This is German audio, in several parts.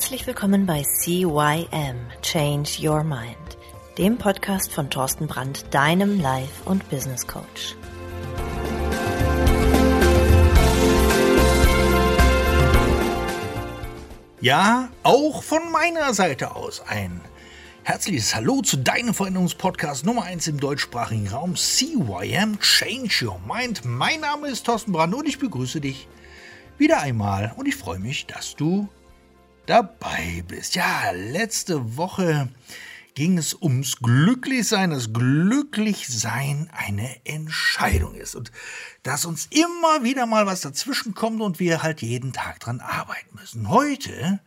Herzlich willkommen bei CYM Change Your Mind, dem Podcast von Thorsten Brandt, deinem Life- und Business Coach. Ja, auch von meiner Seite aus ein herzliches Hallo zu deinem Veränderungspodcast Nummer 1 im deutschsprachigen Raum CYM Change Your Mind. Mein Name ist Thorsten Brandt und ich begrüße dich wieder einmal und ich freue mich, dass du dabei bist. Ja, letzte Woche ging es ums Glücklichsein, dass Glücklichsein eine Entscheidung ist und dass uns immer wieder mal was dazwischen kommt und wir halt jeden Tag dran arbeiten müssen. Heute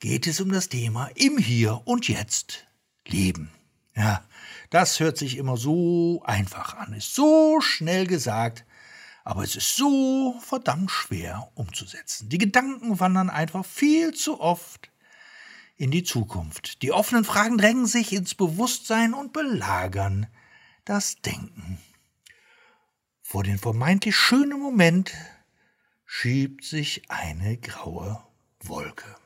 geht es um das Thema im Hier und Jetzt leben. Ja, das hört sich immer so einfach an, ist so schnell gesagt, aber es ist so verdammt schwer umzusetzen. Die Gedanken wandern einfach viel zu oft in die Zukunft. Die offenen Fragen drängen sich ins Bewusstsein und belagern das Denken. Vor den vermeintlich schönen Moment schiebt sich eine graue Wolke.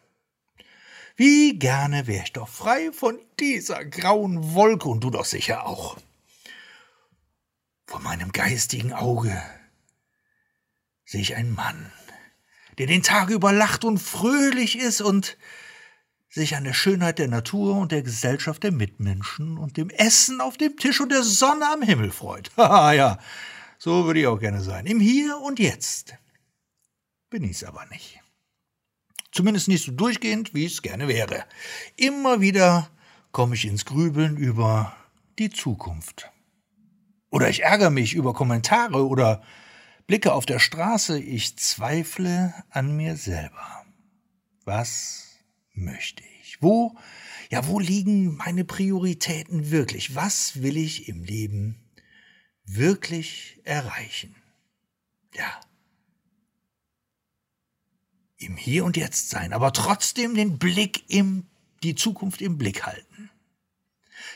Wie gerne wäre ich doch frei von dieser grauen Wolke und du doch sicher auch. Vor meinem geistigen Auge sehe ich einen Mann, der den Tag über lacht und fröhlich ist und sich an der Schönheit der Natur und der Gesellschaft der Mitmenschen und dem Essen auf dem Tisch und der Sonne am Himmel freut. Haha, ja, so würde ich auch gerne sein. Im Hier und Jetzt bin ich's aber nicht. Zumindest nicht so durchgehend, wie es gerne wäre. Immer wieder komme ich ins Grübeln über die Zukunft. Oder ich ärgere mich über Kommentare oder blicke auf der Straße, ich zweifle an mir selber. Was möchte ich? Wo, ja, wo liegen meine Prioritäten wirklich? Was will ich im Leben wirklich erreichen? Ja. Im Hier und Jetzt sein, aber trotzdem den Blick im, die Zukunft im Blick halten.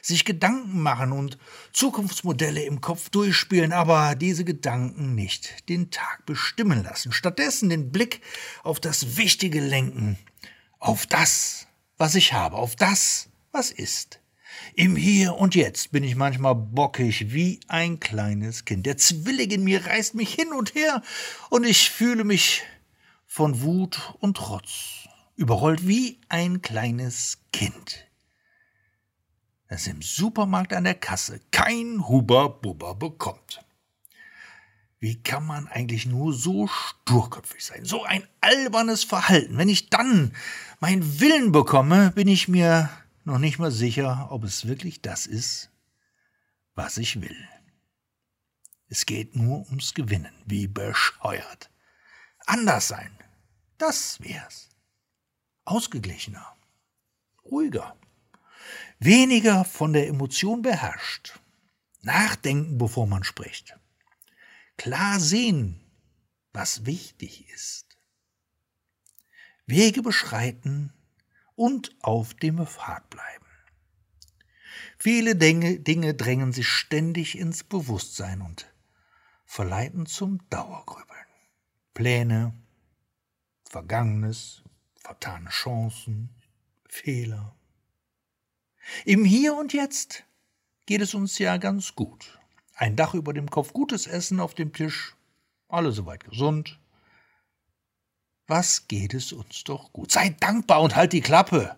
Sich Gedanken machen und Zukunftsmodelle im Kopf durchspielen, aber diese Gedanken nicht den Tag bestimmen lassen. Stattdessen den Blick auf das Wichtige lenken, auf das, was ich habe, auf das, was ist. Im Hier und Jetzt bin ich manchmal bockig wie ein kleines Kind. Der Zwilling in mir reißt mich hin und her und ich fühle mich von Wut und Trotz überrollt wie ein kleines Kind, das im Supermarkt an der Kasse kein Huber-Bubber bekommt. Wie kann man eigentlich nur so sturköpfig sein? So ein albernes Verhalten. Wenn ich dann meinen Willen bekomme, bin ich mir noch nicht mal sicher, ob es wirklich das ist, was ich will. Es geht nur ums Gewinnen, wie bescheuert. Anders sein, das wär's. Ausgeglichener, ruhiger, weniger von der Emotion beherrscht. Nachdenken, bevor man spricht klar sehen, was wichtig ist. Wege beschreiten und auf dem Pfad bleiben. Viele Dinge, Dinge drängen sich ständig ins Bewusstsein und verleiten zum Dauergrübeln. Pläne, Vergangenes, vertane Chancen, Fehler. Im Hier und Jetzt geht es uns ja ganz gut. Ein Dach über dem Kopf, gutes Essen auf dem Tisch, alle soweit gesund. Was geht es uns doch gut? Sei dankbar und halt die Klappe.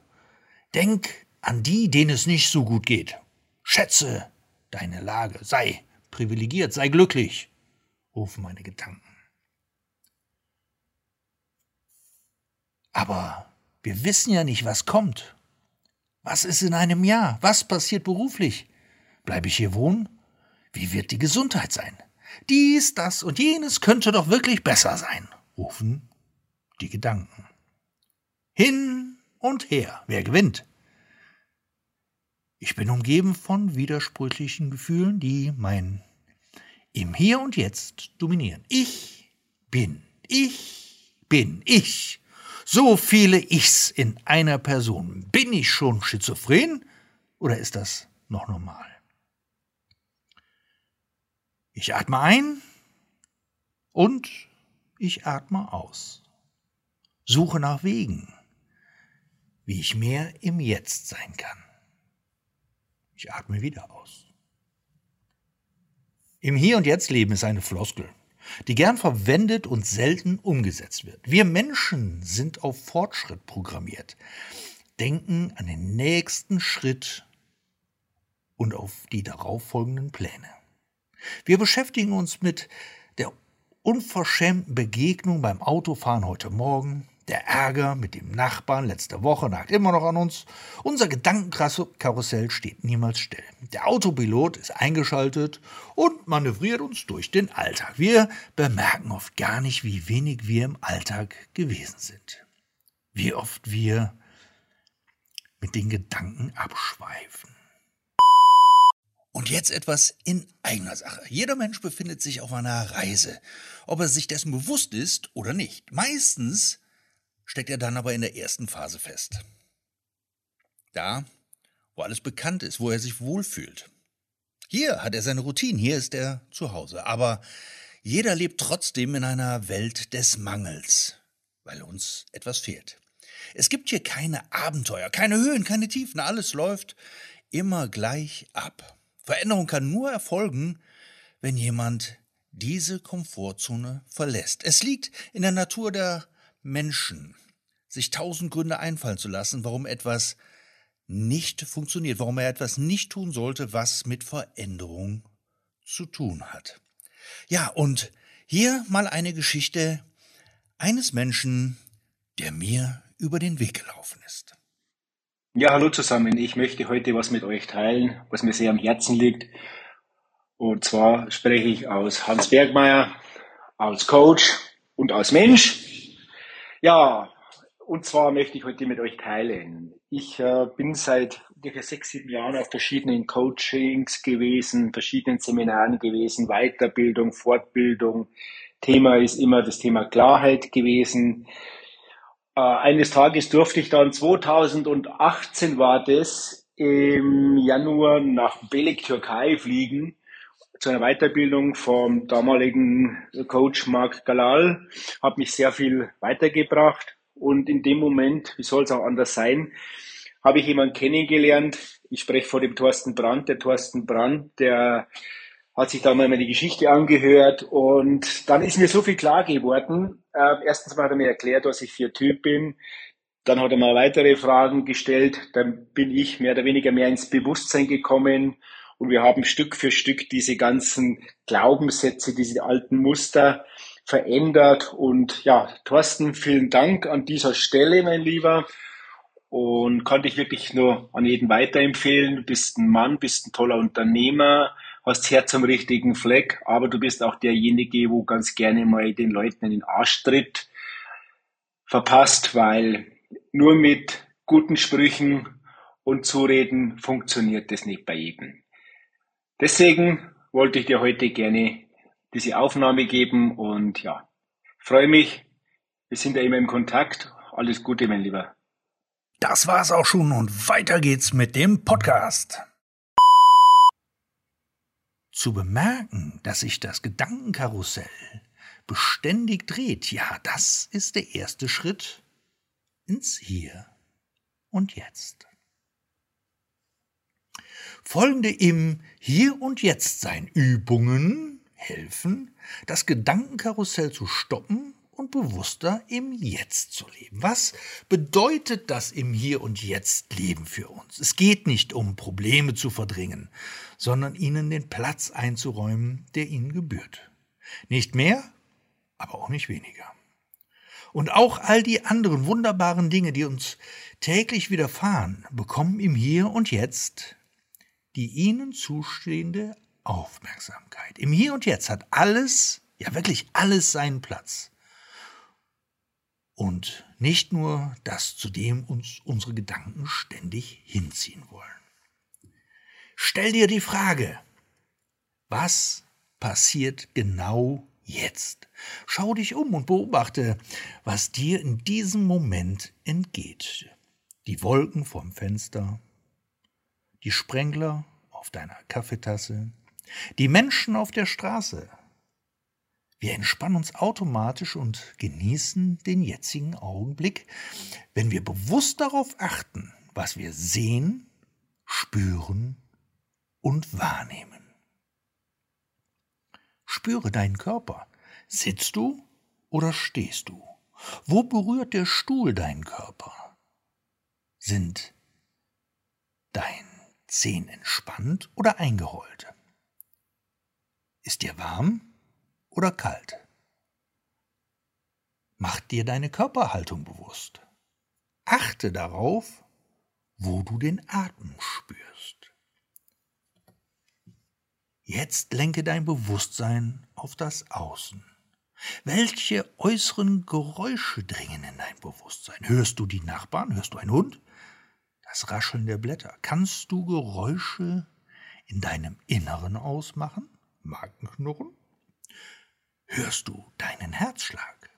Denk an die, denen es nicht so gut geht. Schätze deine Lage. Sei privilegiert, sei glücklich, rufen meine Gedanken. Aber wir wissen ja nicht, was kommt. Was ist in einem Jahr? Was passiert beruflich? Bleibe ich hier wohnen? Wie wird die Gesundheit sein? Dies, das und jenes könnte doch wirklich besser sein, rufen die Gedanken. Hin und her, wer gewinnt? Ich bin umgeben von widersprüchlichen Gefühlen, die mein im Hier und Jetzt dominieren. Ich bin, ich bin, ich. So viele Ichs in einer Person. Bin ich schon schizophren oder ist das noch normal? Ich atme ein und ich atme aus. Suche nach Wegen. wie ich mehr im Jetzt sein kann. Ich atme wieder aus. Im Hier und Jetzt leben ist eine Floskel, die gern verwendet und selten umgesetzt wird. Wir Menschen sind auf Fortschritt programmiert, denken an den nächsten Schritt und auf die darauffolgenden Pläne. Wir beschäftigen uns mit der unverschämten Begegnung beim Autofahren heute Morgen, der Ärger mit dem Nachbarn letzte Woche nagt immer noch an uns. Unser Gedankenkarussell steht niemals still. Der Autopilot ist eingeschaltet und manövriert uns durch den Alltag. Wir bemerken oft gar nicht, wie wenig wir im Alltag gewesen sind. Wie oft wir mit den Gedanken abschweifen. Und jetzt etwas in eigener Sache. Jeder Mensch befindet sich auf einer Reise, ob er sich dessen bewusst ist oder nicht. Meistens steckt er dann aber in der ersten Phase fest. Da, wo alles bekannt ist, wo er sich wohlfühlt. Hier hat er seine Routine, hier ist er zu Hause. Aber jeder lebt trotzdem in einer Welt des Mangels, weil uns etwas fehlt. Es gibt hier keine Abenteuer, keine Höhen, keine Tiefen, alles läuft immer gleich ab. Veränderung kann nur erfolgen, wenn jemand diese Komfortzone verlässt. Es liegt in der Natur der Menschen, sich tausend Gründe einfallen zu lassen, warum etwas nicht funktioniert, warum er etwas nicht tun sollte, was mit Veränderung zu tun hat. Ja, und hier mal eine Geschichte eines Menschen, der mir über den Weg gelaufen ist. Ja, hallo zusammen. Ich möchte heute was mit euch teilen, was mir sehr am Herzen liegt. Und zwar spreche ich aus Hans Bergmeier, als Coach und als Mensch. Ja, und zwar möchte ich heute mit euch teilen. Ich äh, bin seit ungefähr sechs, sieben Jahren auf verschiedenen Coachings gewesen, verschiedenen Seminaren gewesen, Weiterbildung, Fortbildung. Thema ist immer das Thema Klarheit gewesen. Äh, eines Tages durfte ich dann 2018 war das im Januar nach Belek, Türkei fliegen zu einer Weiterbildung vom damaligen Coach Mark Galal, hat mich sehr viel weitergebracht und in dem Moment, wie soll es auch anders sein, habe ich jemanden kennengelernt. Ich spreche vor dem Thorsten Brandt. Der Thorsten Brandt, der hat sich da mal meine Geschichte angehört und dann ist mir so viel klar geworden. Äh, erstens mal hat er mir erklärt, was ich für Typ bin. Dann hat er mal weitere Fragen gestellt. Dann bin ich mehr oder weniger mehr ins Bewusstsein gekommen und wir haben Stück für Stück diese ganzen Glaubenssätze, diese alten Muster verändert. Und ja, Thorsten, vielen Dank an dieser Stelle, mein Lieber. Und kann dich wirklich nur an jeden weiterempfehlen. Du bist ein Mann, bist ein toller Unternehmer, hast Herz am richtigen Fleck, aber du bist auch derjenige, wo ganz gerne mal den Leuten in den Arsch tritt, verpasst, weil nur mit guten Sprüchen und Zureden funktioniert das nicht bei jedem. Deswegen wollte ich dir heute gerne diese Aufnahme geben und ja, freue mich. Wir sind ja immer im Kontakt. Alles Gute, mein Lieber. Das war's auch schon und weiter geht's mit dem Podcast. Zu bemerken, dass sich das Gedankenkarussell beständig dreht, ja, das ist der erste Schritt ins Hier und Jetzt. Folgende im Hier und Jetzt sein Übungen helfen, das Gedankenkarussell zu stoppen und bewusster im Jetzt zu leben. Was bedeutet das im Hier und Jetzt Leben für uns? Es geht nicht um Probleme zu verdrängen, sondern ihnen den Platz einzuräumen, der ihnen gebührt. Nicht mehr, aber auch nicht weniger. Und auch all die anderen wunderbaren Dinge, die uns täglich widerfahren, bekommen im Hier und Jetzt die ihnen zustehende Aufmerksamkeit. Im Hier und Jetzt hat alles, ja wirklich alles seinen Platz. Und nicht nur das, zu dem uns unsere Gedanken ständig hinziehen wollen. Stell dir die Frage, was passiert genau jetzt? Schau dich um und beobachte, was dir in diesem Moment entgeht. Die Wolken vom Fenster, die Sprengler auf deiner Kaffeetasse, die Menschen auf der Straße, Wir entspannen uns automatisch und genießen den jetzigen Augenblick, wenn wir bewusst darauf achten, was wir sehen, spüren und wahrnehmen. Spüre deinen Körper. Sitzt du oder stehst du? Wo berührt der Stuhl deinen Körper? Sind dein Zehen entspannt oder eingerollt? Ist dir warm oder kalt? Mach dir deine Körperhaltung bewusst. Achte darauf, wo du den Atem spürst. Jetzt lenke dein Bewusstsein auf das Außen. Welche äußeren Geräusche dringen in dein Bewusstsein? Hörst du die Nachbarn? Hörst du einen Hund? Das Rascheln der Blätter. Kannst du Geräusche in deinem Inneren ausmachen? Magenknurren? Hörst du deinen Herzschlag?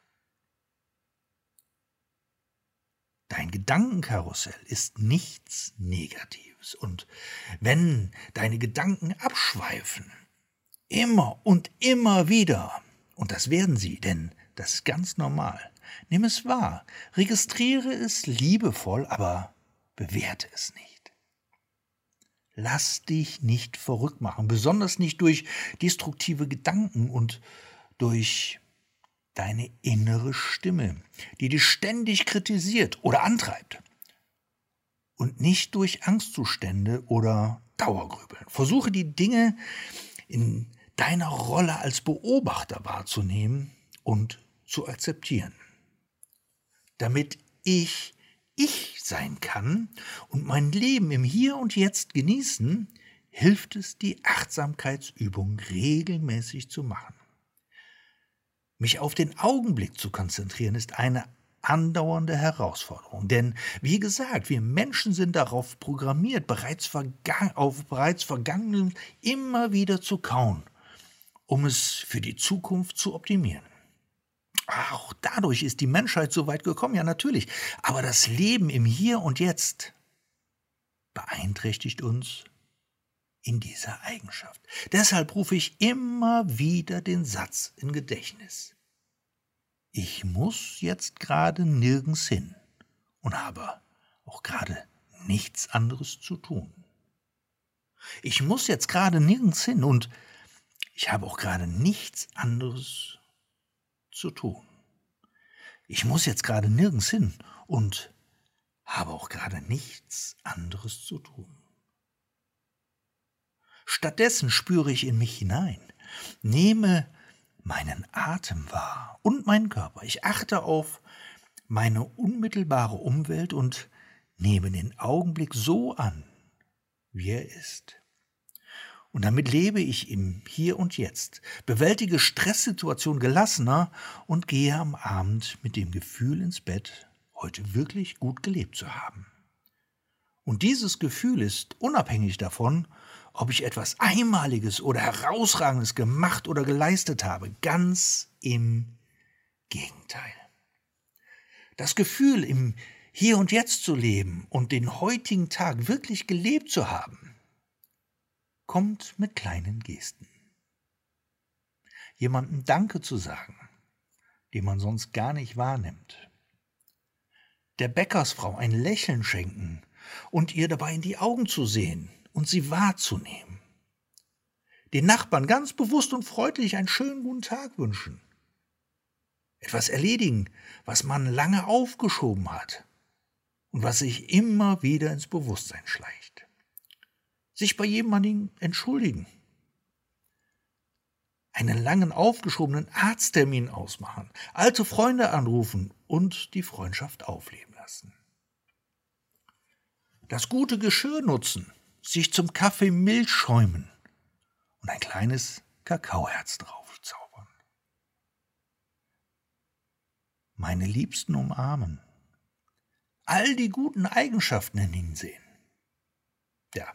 Dein Gedankenkarussell ist nichts Negatives. Und wenn deine Gedanken abschweifen, immer und immer wieder, und das werden sie, denn das ist ganz normal, nimm es wahr, registriere es liebevoll, aber bewerte es nicht. Lass dich nicht verrückt machen, besonders nicht durch destruktive Gedanken und durch deine innere Stimme, die dich ständig kritisiert oder antreibt. Und nicht durch Angstzustände oder Dauergrübeln. Versuche die Dinge in deiner Rolle als Beobachter wahrzunehmen und zu akzeptieren. Damit ich ich sein kann und mein Leben im Hier und Jetzt genießen, hilft es, die Achtsamkeitsübung regelmäßig zu machen. Mich auf den Augenblick zu konzentrieren, ist eine andauernde Herausforderung. Denn, wie gesagt, wir Menschen sind darauf programmiert, bereits auf bereits Vergangenen immer wieder zu kauen, um es für die Zukunft zu optimieren. Auch dadurch ist die Menschheit so weit gekommen, ja natürlich. Aber das Leben im Hier und Jetzt beeinträchtigt uns in dieser Eigenschaft. Deshalb rufe ich immer wieder den Satz in Gedächtnis. Ich muss jetzt gerade nirgends hin und habe auch gerade nichts anderes zu tun. Ich muss jetzt gerade nirgends hin und ich habe auch gerade nichts anderes zu tun. Ich muss jetzt gerade nirgends hin und habe auch gerade nichts anderes zu tun. Stattdessen spüre ich in mich hinein, nehme meinen Atem wahr und meinen Körper. Ich achte auf meine unmittelbare Umwelt und nehme den Augenblick so an, wie er ist. Und damit lebe ich im Hier und Jetzt, bewältige Stresssituationen gelassener und gehe am Abend mit dem Gefühl ins Bett, heute wirklich gut gelebt zu haben. Und dieses Gefühl ist unabhängig davon, ob ich etwas Einmaliges oder Herausragendes gemacht oder geleistet habe. Ganz im Gegenteil. Das Gefühl, im Hier und Jetzt zu leben und den heutigen Tag wirklich gelebt zu haben, kommt mit kleinen Gesten. Jemandem Danke zu sagen, den man sonst gar nicht wahrnimmt. Der Bäckersfrau ein Lächeln schenken, und ihr dabei in die Augen zu sehen und sie wahrzunehmen. Den Nachbarn ganz bewusst und freundlich einen schönen guten Tag wünschen. Etwas erledigen, was man lange aufgeschoben hat und was sich immer wieder ins Bewusstsein schleicht. Sich bei jemandem entschuldigen. Einen langen aufgeschobenen Arzttermin ausmachen, alte Freunde anrufen und die Freundschaft aufleben lassen das gute Geschirr nutzen, sich zum Kaffee Milch schäumen und ein kleines Kakaoherz draufzaubern. Meine Liebsten umarmen, all die guten Eigenschaften in ihnen sehen. Ja,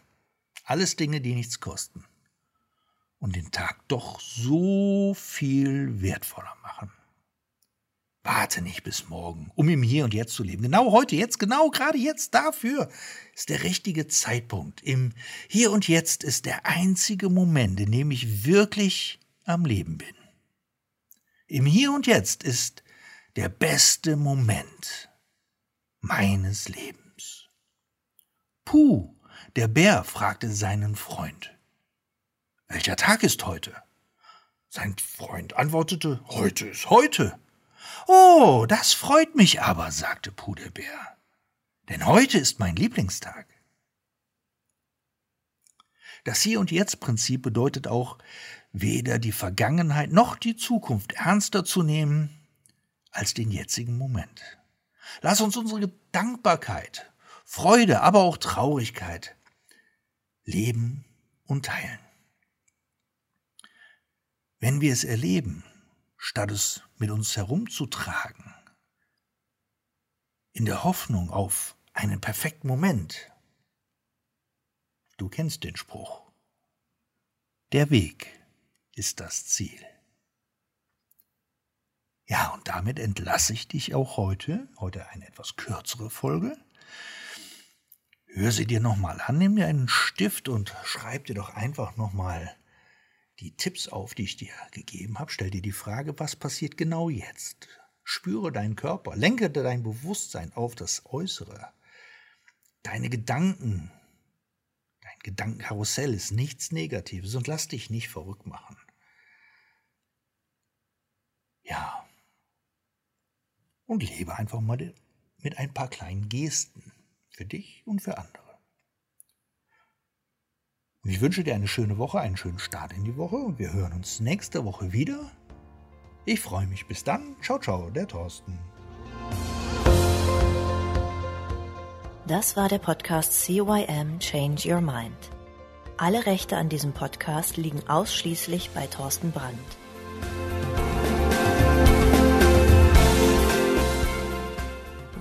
alles Dinge, die nichts kosten und den Tag doch so viel wertvoller machen. Warte nicht bis morgen, um im Hier und Jetzt zu leben. Genau heute, jetzt, genau gerade jetzt dafür ist der richtige Zeitpunkt. Im Hier und Jetzt ist der einzige Moment, in dem ich wirklich am Leben bin. Im Hier und Jetzt ist der beste Moment meines Lebens. Puh, der Bär fragte seinen Freund. Welcher Tag ist heute? Sein Freund antwortete, heute ist heute. Oh, das freut mich aber, sagte Puh der Bär, denn heute ist mein Lieblingstag. Das Hier und Jetzt Prinzip bedeutet auch, weder die Vergangenheit noch die Zukunft ernster zu nehmen als den jetzigen Moment. Lass uns unsere Dankbarkeit, Freude, aber auch Traurigkeit leben und teilen. Wenn wir es erleben, statt es mit uns herumzutragen, in der Hoffnung auf einen perfekten Moment, du kennst den Spruch, der Weg ist das Ziel. Ja, und damit entlasse ich dich auch heute, heute eine etwas kürzere Folge. Hör sie dir nochmal an, nimm dir einen Stift und schreib dir doch einfach nochmal die Tipps auf, die ich dir gegeben habe. Stell dir die Frage, was passiert genau jetzt? Spüre deinen Körper, lenke dein Bewusstsein auf das Äußere. Deine Gedanken, dein Gedankenkarussell ist nichts Negatives und lass dich nicht verrückt machen. Ja, und lebe einfach mal mit ein paar kleinen Gesten für dich und für andere. Und ich wünsche dir eine schöne Woche, einen schönen Start in die Woche und wir hören uns nächste Woche wieder. Ich freue mich. Bis dann. Ciao, ciao, der Thorsten. Das war der Podcast CYM Change Your Mind. Alle Rechte an diesem Podcast liegen ausschließlich bei Thorsten Brandt.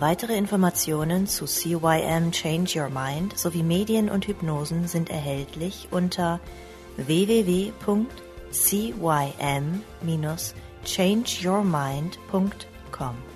Weitere Informationen zu CYM Change Your Mind sowie Medien und Hypnosen sind erhältlich unter www.cym-changeyourmind.com.